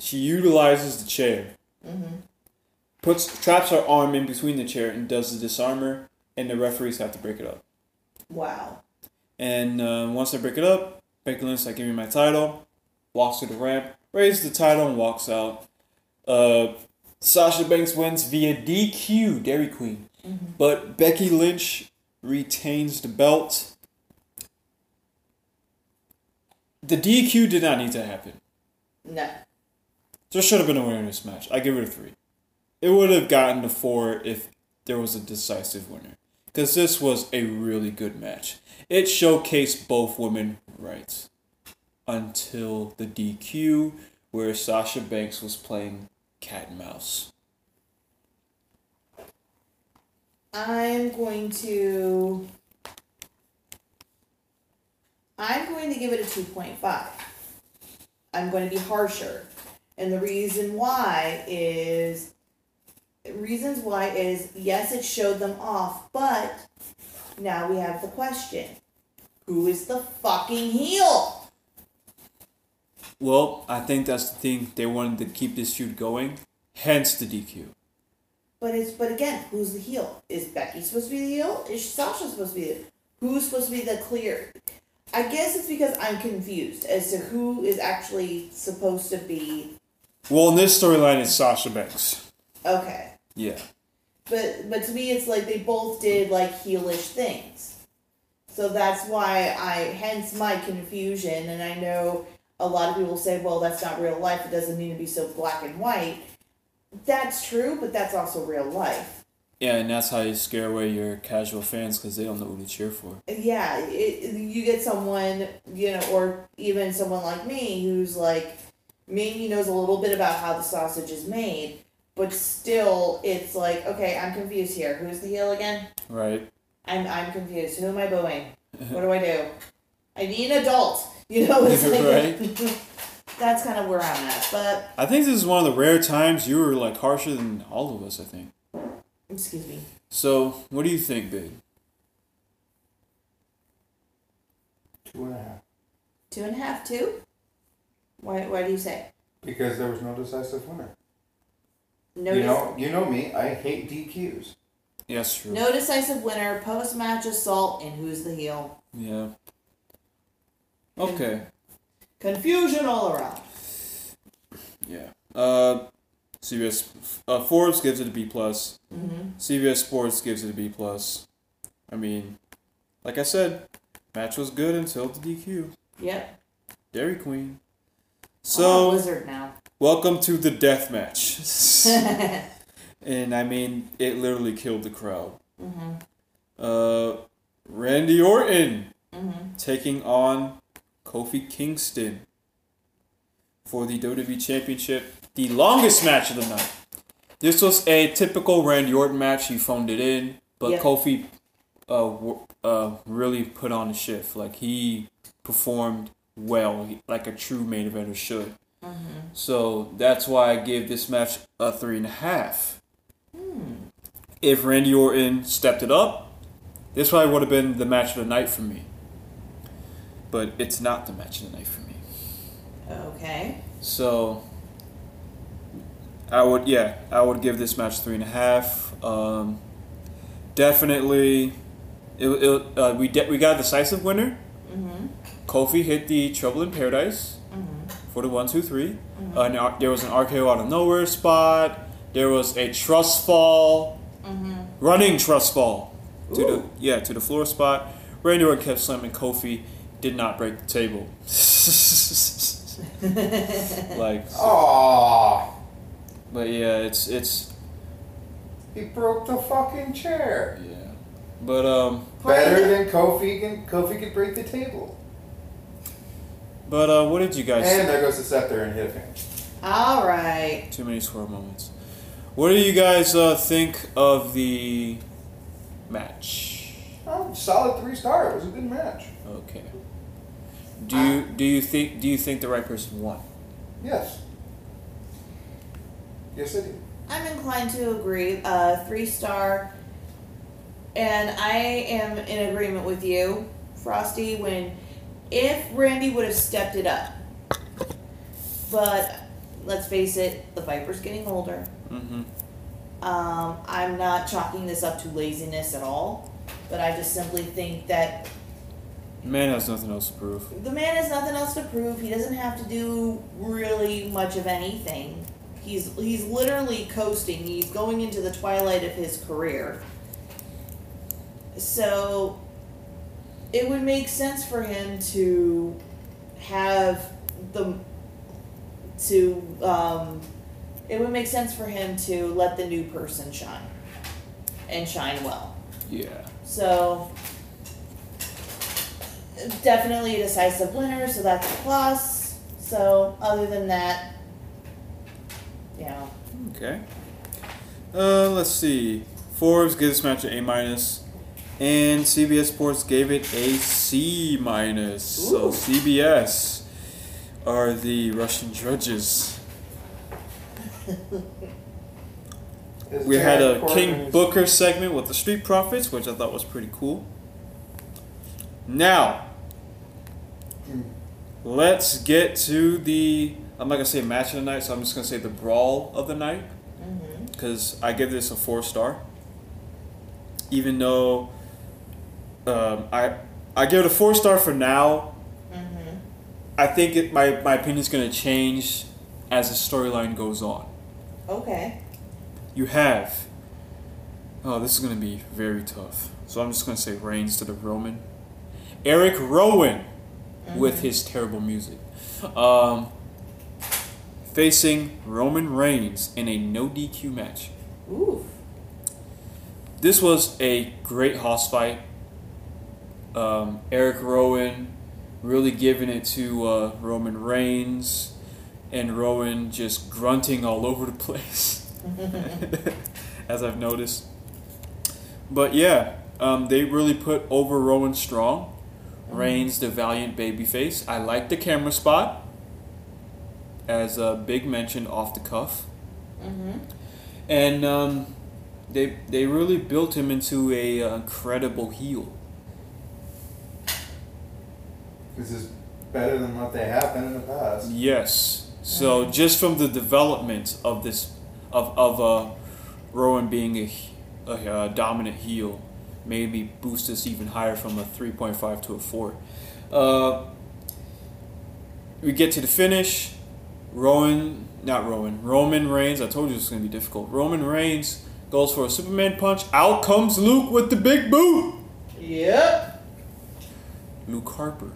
She utilizes the chair, puts traps her arm in between the chair, and does the disarmer, and the referees have to break it up. Wow. And uh, once they break it up, Becky Lynch like, give me my title, walks to the ramp, raises the title, and walks out. Uh, Sasha Banks wins via DQ, Dairy Queen. But Becky Lynch retains the belt. The DQ did not need to happen. No. There should have been a winner in this match. I give it a three. It would have gotten a four if there was a decisive winner. Because this was a really good match. It showcased both women right. Until the DQ, where Sasha Banks was playing cat and mouse. I'm going to. I'm going to give it a 2.5. I'm going to be harsher. And the reason why is. Reasons why is yes, it showed them off, but now we have the question who is the fucking heel? Well, I think that's the thing. They wanted to keep this feud going, hence the DQ. But it's but again, who's the heel? Is Becky supposed to be the heel? Is Sasha supposed to be the who's supposed to be the clear? I guess it's because I'm confused as to who is actually supposed to be Well, in this storyline, it's Sasha Banks. okay. Yeah. But but to me it's like they both did like heelish things. So that's why I hence my confusion and I know a lot of people say, well that's not real life, it doesn't need to be so black and white. That's true, but that's also real life. Yeah, and that's how you scare away your casual fans because they don't know who to cheer for. yeah, it, you get someone, you know, or even someone like me who's like, maybe knows a little bit about how the sausage is made, but still, it's like, okay, I'm confused here. Who's the heel again? Right. I'm, I'm confused. Who am I booing? What do I do? I need an adult. You know, it's like, Right. that's kind of where I'm at. But, I think this is one of the rare times you were like harsher than all of us. I think. excuse me. So, what do you think, babe? Two and a half. Two and a half, two? Why, why do you say? Because there was no decisive winner. No, you dec- know, you know me. I hate DQs. Yes, true. no decisive winner, post match assault, and who's the heel? Yeah. Okay. Confusion all around. Yeah. Uh, CBS uh, Forbes gives it a B plus. Mm-hmm. CBS Sports gives it a B plus. I mean, like I said, match was good until the DQ. Yep. Dairy Queen. I'm a So wizard now. welcome to the death match. and I mean, it literally killed the crowd. mm-hmm. Uh, Randy Orton Mm-hmm. taking on Kofi Kingston for the WWE Championship, the longest match of the night. This was a typical Randy Orton match. He phoned it in, but. Kofi uh, uh, really put on a shift. Like he performed well, like a true main eventer should. Mm-hmm. So that's why I give this match a three and a half. Hmm. If Randy Orton stepped it up, this probably would have been the match of the night for me. But it's not the match of the night for me. Okay. So I would yeah, I would give this match three and a half. Um, definitely, it, it, uh, we de- we got a decisive winner. Mm-hmm. Kofi hit the Trouble in Paradise Mm-hmm. for the one two three. Uh, and ar- there was an RKO out of nowhere spot. There was a trust fall, Mm-hmm. running trust fall to the yeah to the floor spot. Randy Orton kept slamming Kofi. Did not break the table. like, oh, but yeah, it's it's He broke the fucking chair. yeah. But um, Better than Kofi can Kofi could break the table. but uh, what did you guys? And there goes the scepter and hit him. All right. Too many square moments. What do you guys uh, think of the match? Oh, solid three star. It was a good match. Okay. Do you do you think do you think the right person won? Yes. Yes, I do. I'm inclined to agree. Uh, three star. And I am in agreement with you, Frosty, when if Randy would have stepped it up. But let's face it, the Viper's getting older. Mm-hmm. Um, I'm not chalking this up to laziness at all, but I just simply think that Man has nothing else to prove. the man has nothing else to prove. He doesn't have to do really much of anything. He's he's literally coasting. He's going into the twilight of his career. So it would make sense for him to have the to um, it would make sense for him to let the new person shine and shine well. Yeah. So definitely a decisive winner, so that's a plus. So other than that, you know, Okay. Uh, let's see. Forbes gives this match an A minus, and CBS Sports gave it a C minus. So CBS are the Russian judges. We had a King Booker segment with the Street Profits, which I thought was pretty cool. Now, let's get to the. I'm not gonna say match of the night, so I'm just gonna say the brawl of the night because I give this a four star. Even though um, I I give it a four star for now, hmm I think it, my my opinion is gonna change as the storyline goes on. okay. You have. Oh, this is gonna be very tough. So I'm just gonna say Reigns to the Roman. Eric Rowan with his terrible music. Um, facing Roman Reigns in a no DQ match. Oof. This was a great house fight. Um, Eric Rowan really giving it to uh, Roman Reigns, and Rowan just grunting all over the place, as I've noticed. But yeah, um, they really put over Rowan strong. Reigns, the valiant babyface. I like the camera spot, as a big mention off the cuff hmm and um, they they really built him into a uh, credible heel. This is better than what they have been in the past. Yes. So just from the development of this, of of uh, Rowan being a, a, uh dominant heel, made me boost this even higher from a three point five to a four. Uh, we get to the finish. Rowan, not Rowan, Roman Reigns. I told you this was gonna be difficult. Roman Reigns goes for a Superman punch. Out comes Luke with the big boot. Yep. Luke Harper.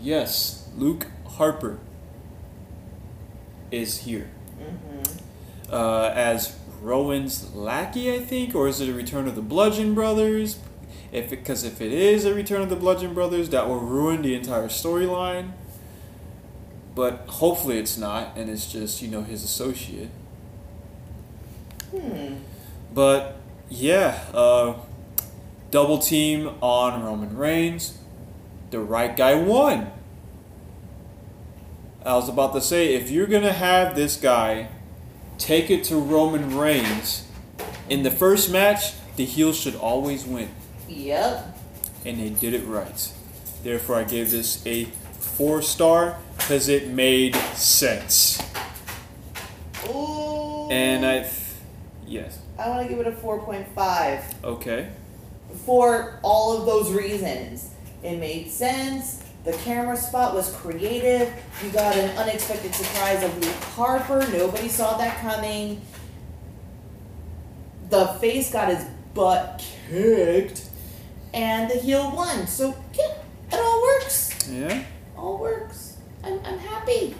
Yes, Luke Harper is here hmm uh, as Rowan's lackey, I think, or is it a Return of the Bludgeon Brothers? If because if it is a Return of the Bludgeon Brothers, that will ruin the entire storyline. But hopefully it's not, and it's just you know his associate. Hmm. But yeah, uh, double team on Roman Reigns. The right guy won. I was about to say, if you're gonna have this guy take it to Roman Reigns in the first match, the heel should always win, Yep. and they did it right. Therefore, I gave this a four star because it made sense. Ooh. And I, yes, I want to give it a four point five okay. for all of those reasons. It made sense. The camera spot was creative. You got an unexpected surprise of Luke Harper. Nobody saw that coming. The face got his butt kicked, and the heel won. So yeah, it all works. Yeah. All works. I'm, I'm happy.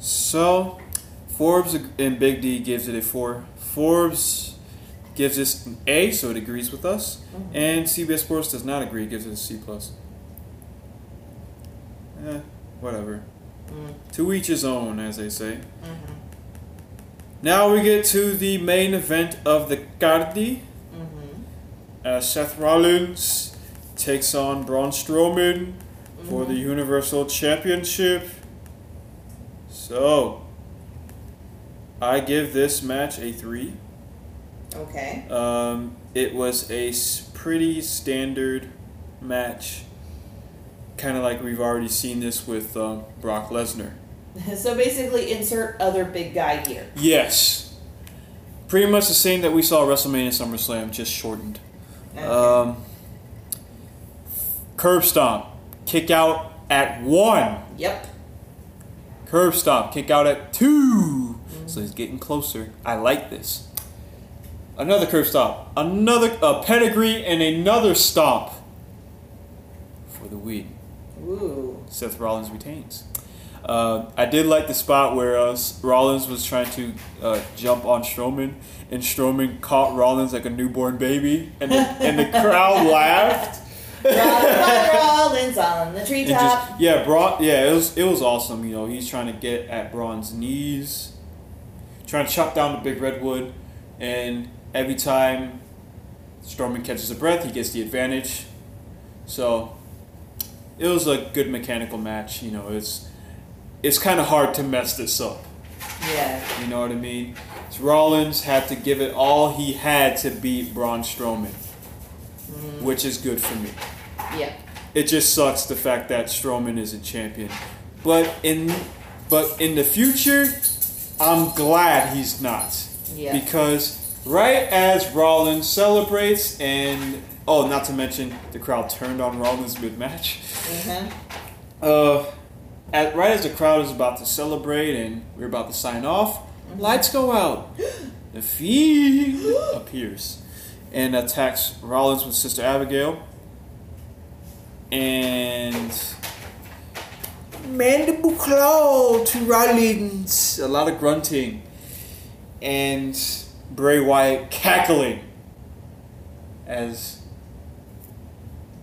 So, Forbes and Big D gives it a four. Forbes gives this an A, so it agrees with us, mm-hmm. and CBS Sports does not agree, gives it a C plus. Eh, whatever. Mm. To each his own, as they say. Mm-hmm. Now we get to the main event of the Cardi. Mm-hmm. Uh, Seth Rollins takes on Braun Strowman for the Universal Championship. So, I give this match a three. Okay. Um, it was a pretty standard match, kind of like we've already seen this with um, Brock Lesnar. So basically, insert other big guy here. Yes, pretty much the same that we saw at WrestleMania SummerSlam, just shortened. Um, curb stomp, kick out at one. yep. Curb stomp, kick out at 2 So he's getting closer. I like this. Another curb stomp, another a pedigree, and another stomp for the win. Ooh. Seth Rollins retains. Uh, I did like the spot where uh, Rollins was trying to uh, jump on Strowman, and Strowman caught Rollins like a newborn baby, and the, and the crowd laughed. Rollins on the treetop. just yeah, Braun. Yeah, it was it was awesome. You know, he's trying to get at Braun's knees, trying to chop down the big redwood, and every time Strowman catches a breath, he gets the advantage. So it was a good mechanical match. You know, it's it's kind of hard to mess this up. Yeah. You know what I mean? So Rollins had to give it all he had to beat Braun Strowman, mm-hmm. which is good for me. Yeah. It just sucks the fact that Strowman isn't champion. But in but in the future, I'm glad he's not. Yeah. Because right as Rollins celebrates and oh, not to mention the crowd turned on Rollins mid match. Mhm. Uh, at, right as the crowd is about to celebrate and we're about to sign off, lights go out. The Fiend appears and attacks Rollins with Sister Abigail. And mandible claw to Rollins. A lot of grunting. And Bray Wyatt cackling as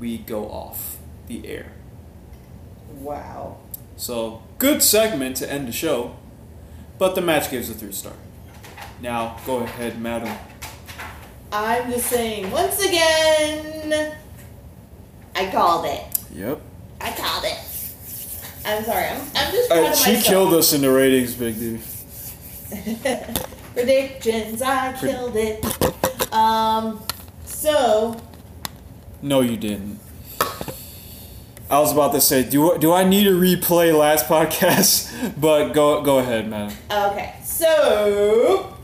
we go off the air. Wow. So, good segment to end the show, but the match gives a three star. Now, go ahead, madam. I'm just saying, once again, I called it. Yep. I called it. I'm sorry. I'm, I'm just proud Uh, she myself. killed us in the ratings, Big D. Predictions. I killed it. Um. So No, you didn't. I was about to say, do do I need to replay last podcast? But go go ahead, man. okay. So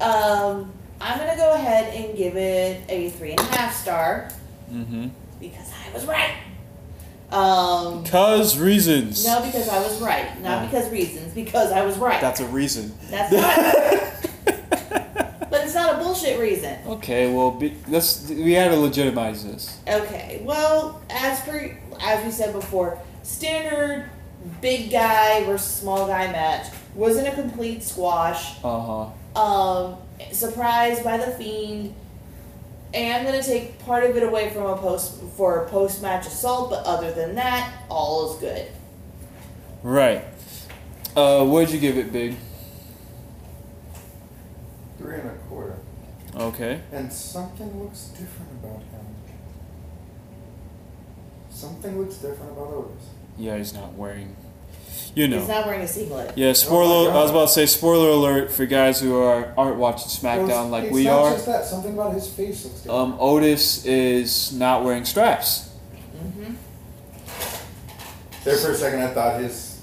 um, I'm gonna go ahead and give it a three and a half star Mm-hmm. because I was right. Um. Cause reasons. No, because I was right. Not because reasons. Because I was right. That's a reason. That's not. but it's not a bullshit reason. okay, well, be, let's we had to legitimize this. Okay. Well, as per as we said before, standard big guy versus small guy match wasn't a complete squash. Uh huh. Um, surprised by the fiend. And I'm gonna take part of it away from a post for a post match assault, but other than that, all is good. Right. Uh, what'd you give it, Big? Three and a quarter. Okay. And something looks different about him. Something looks different about Otis. Yeah, he's not wearing. You know. He's not wearing a singlet. Yeah, spoiler. God. I was about to say spoiler alert for guys who are aren't watching SmackDown Well, like it's we not are. just that. Something about his face looks different. Um, Otis is not wearing straps. Mm-hmm. there for a second, I thought his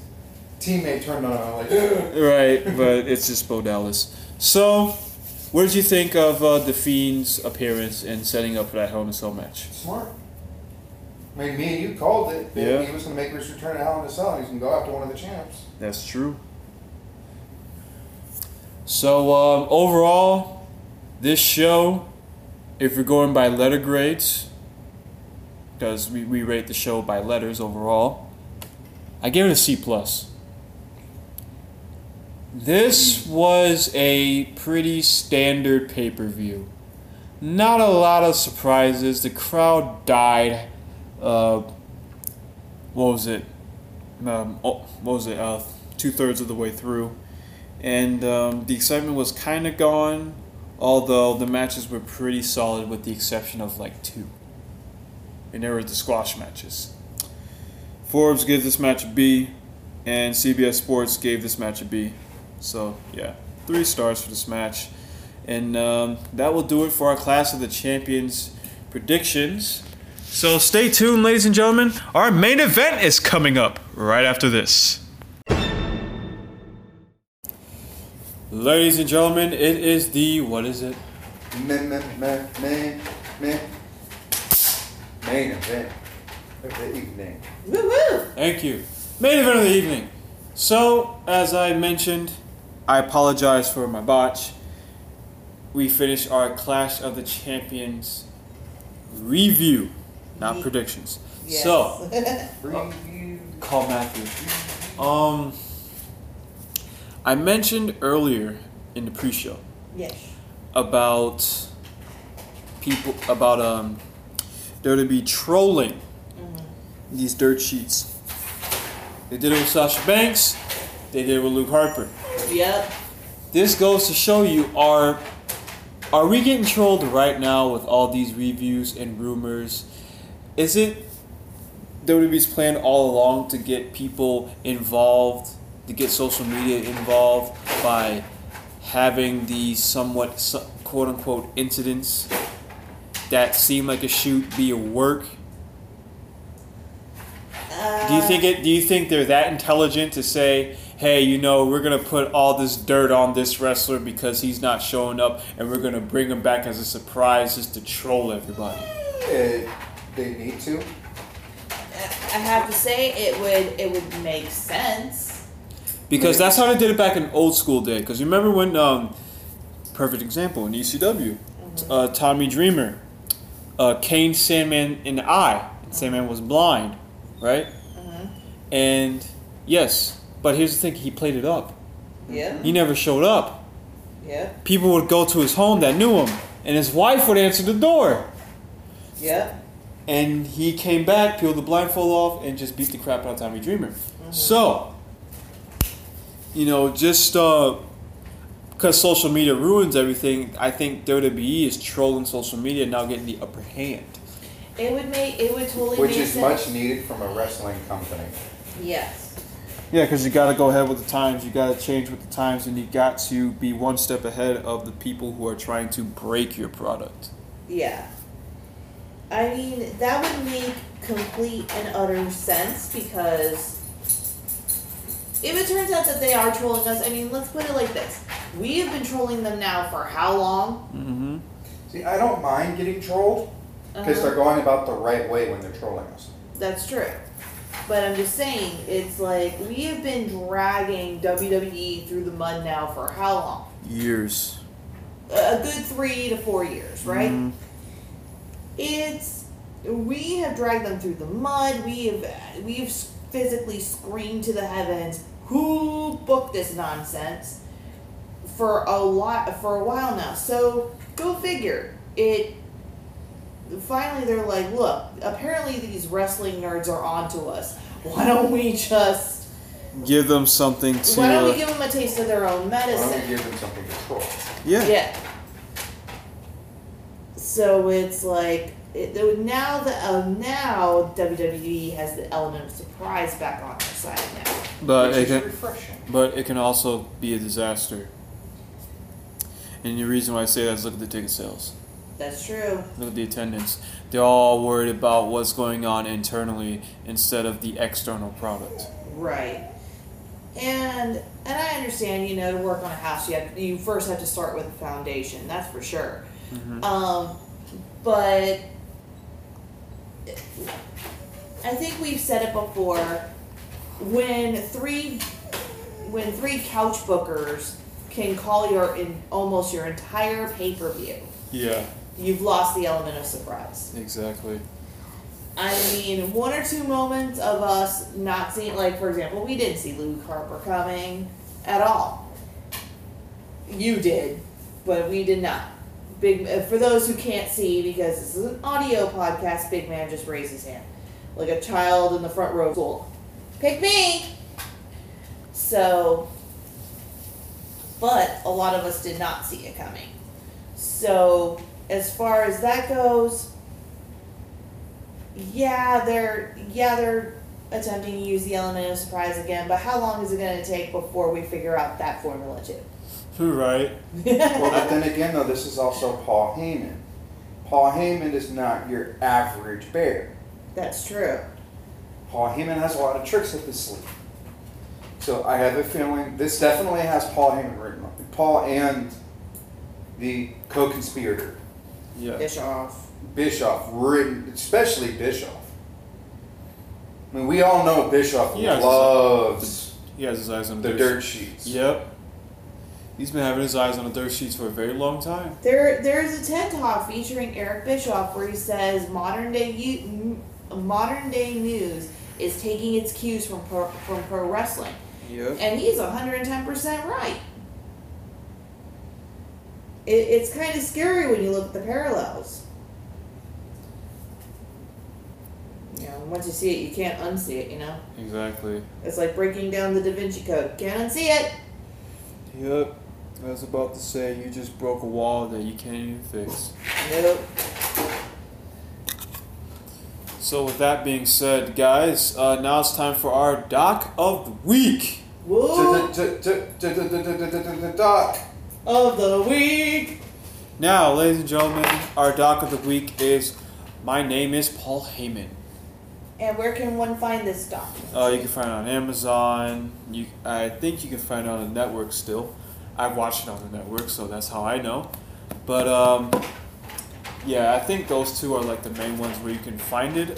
teammate turned on him. I'm like, Right, but it's just Bo Dallas. So, what did you think of uh, the Fiend's appearance and setting up for that Hell in a Cell match? smart. I mean, me and you called it. Yeah. He was going to make his return to Hell in a Cell. and He's going to go after one of the champs. That's true. So um, overall, this show, if you're going by letter grades, because we, we rate the show by letters overall, I gave it a C plus. This was a pretty standard pay per view. Not a lot of surprises. The crowd died. Uh, what was it? um, oh, what was it, uh, two thirds of the way through, and um, the excitement was kind of gone. Although the matches were pretty solid, with the exception of like two, and there were the squash matches. Forbes gave this match a B, and CBS Sports gave this match a B. So yeah, three stars for this match, and um, that will do it for our Clash of the Champions predictions. So stay tuned, ladies and gentlemen. Our main event is coming up right after this. Ladies and gentlemen, it is the what is it? Man, man, man, man, man. Main event of the evening. Woo woo! Thank you. Main event of the evening. So, as I mentioned, I apologize for my botch. We finished our Clash of the Champions review, not predictions. Yes. So, call Matthew. Um, I mentioned earlier in the pre-show yes. about people about um they're to be trolling these dirt sheets. They did it with Sasha Banks. They did it with Luke Harper. Yep. This goes to show you are are we getting trolled right now with all these reviews and rumors? Is it WWE's plan all along to get people involved, to get social media involved by having these somewhat quote unquote incidents that seem like a shoot be a work? Do you uh, think it? Do you think they're that intelligent to say, "Hey, you know, we're gonna put all this dirt on this wrestler because he's not showing up, and we're gonna bring him back as a surprise just to troll everybody"? Eh, they need to. I have to say it would it would make sense. Because that's how they did it back in old school day. Because remember when, um, perfect example in ECW, uh, Tommy Dreamer, uh, Kane Sandman in the eye. Sandman was blind, right? And yes, but here's the thing: he played it up. Yep. He never showed up. Yep. People would go to his home that knew him, and his wife would answer the door. Yeah. And he came back, peeled the blindfold off, and just beat the crap out of Tommy Dreamer. Mm-hmm. So, you know, just uh, because social media ruins everything, I think WWE is trolling social media now, getting the upper hand. It would make it would totally Which make is sense. much needed from a wrestling company. Yes. Yeah, because you got to go ahead with the times. You got to change with the times, and you got to be one step ahead of the people who are trying to break your product. Yeah. I mean, that would make complete and utter sense because if it turns out that they are trolling us, I mean, let's put it like this. We have been trolling them now for how long? Mm-hmm. See, I don't mind getting trolled because Uh-huh. they're going about the right way when they're trolling us. That's true. But I'm just saying, it's like we have been dragging WWE through the mud now for how long? Years. A good three to four years, right? Mhm. It's we have dragged them through the mud. We have we've physically screamed to the heavens, "Who booked this nonsense?" For a lot for a while now. So go figure. It finally they're like, "Look, apparently these wrestling nerds are onto us. Why don't we just Give them something to. why don't we give them a taste of their own medicine? Why don't medicine?" we give them something to troll? yeah. Yeah. So it's like it, now that uh, now WWE has the element of surprise back on their side now. But which it is can, refreshing. but it can also be a disaster. And the reason why I say that is look at the ticket sales. That's true. Look at the attendance. They're all worried about what's going on internally instead of the external product. Right. And and I understand, you know, to work on a house, you have you first have to start with a foundation. That's for sure. Mhm. Um, but I think we've said it before. When three when three couch bookers can call your in almost your entire pay per view, Yeah, you've lost the element of surprise. exactly. I mean, one or two moments of us not seeing, like for example, we didn't see Luke Harper coming at all. You did, but we did not. Big uh, for those who can't see because this is an audio podcast. Big man just raised his hand, like a child in the front row of school. Pick me. So, but a lot of us did not see it coming. So, as far as that goes, yeah, they're yeah they're attempting to use the element of surprise again. But how long is it going to take before we figure out that formula too? Right. Well, but then again, though, this is also Paul Heyman. Paul Heyman is not your average bear. That's true. Paul Heyman has a lot of tricks up his sleeve. So I have a feeling this definitely has Paul Heyman written on it. Paul and the co-conspirator Yeah. Bischoff. Bischoff written, especially Bischoff. I mean, we all know Bischoff Yeah, it's- loves He has his eyes on the dirt. dirt sheets. Yep. He's been having his eyes on the dirt sheets for a very long time. There, there's a TED talk featuring Eric Bischoff where he says modern day u- m- modern day news is taking its cues from pro, from pro wrestling, Yep. and he's 110 percent right. It, it's kind of scary when you look at the parallels. You know, once you see it, you can't unsee it. You know, Exactly. it's like breaking down the Da Vinci Code. Can't unsee it. Yep. I was about to say you just broke a wall that you can't even fix. Nope. So with that being said, guys, uh, now it's time for our doc of the week. Woo Doc. Of the week. Now, ladies and gentlemen, our doc of the week is My Name is Paul Heyman. And where can one find this document? Uh, you can find it on Amazon. You, I think you can find it on the network still. I've watched it on the network, so that's how I know. But um, yeah, I think those two are like the main ones where you can find it.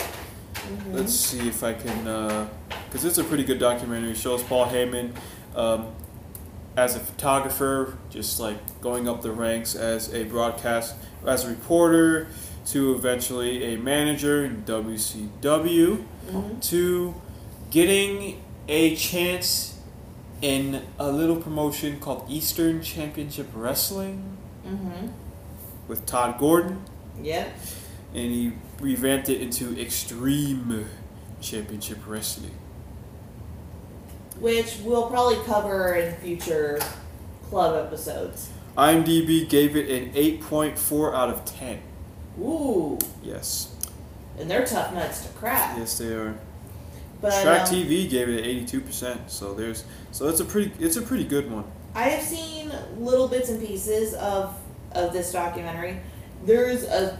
Mm-hmm. Let's see if I can, because it's a pretty good documentary. It shows Paul Heyman um, as a photographer, just like going up the ranks as a broadcast, as a reporter, to eventually a manager in WCW, Mhm. to getting a chance in a little promotion called Eastern Championship Wrestling Mm-hmm. with Todd Gordon Yep. and he revamped it into Extreme Championship Wrestling. Which we'll probably cover in future club episodes. IMDb gave it an 8.4 out of 10. Ooh. Yes. And they're tough nuts to crack. Yes, they are. But Track um, TV gave it an 82%. So there's so it's a pretty it's a pretty good one. I have seen little bits and pieces of of this documentary. There's a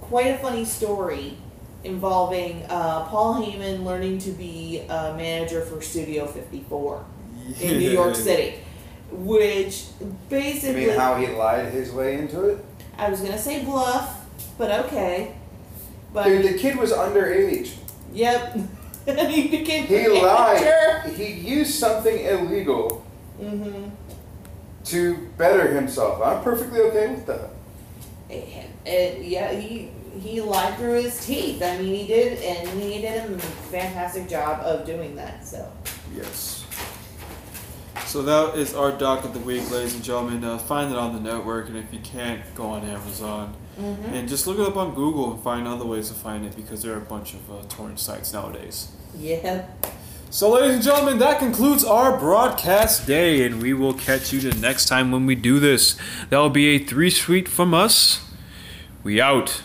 quite a funny story involving uh, Paul Heyman learning to be a manager for Studio 54 in New York City, which basically. You mean how he lied his way into it? I was gonna say bluff, but okay. But Dude, the kid was underage. yep, he became He manager. lied. He used something illegal Mm-hmm. to better himself. I'm perfectly okay with that. It, it, yeah, he he lied through his teeth. I mean, he did, and he did a fantastic job of doing that. So, Yes. So that is our doc of the week, ladies and gentlemen. Uh, find it on the network, and if you can't, go on Amazon. mm-hmm. And just look it up on Google and find other ways to find it because there are a bunch of uh, torrent sites nowadays. yeah, So, ladies and gentlemen, that concludes our broadcast day, and we will catch you the next time when we do this. That will be a three sweet from us. We out.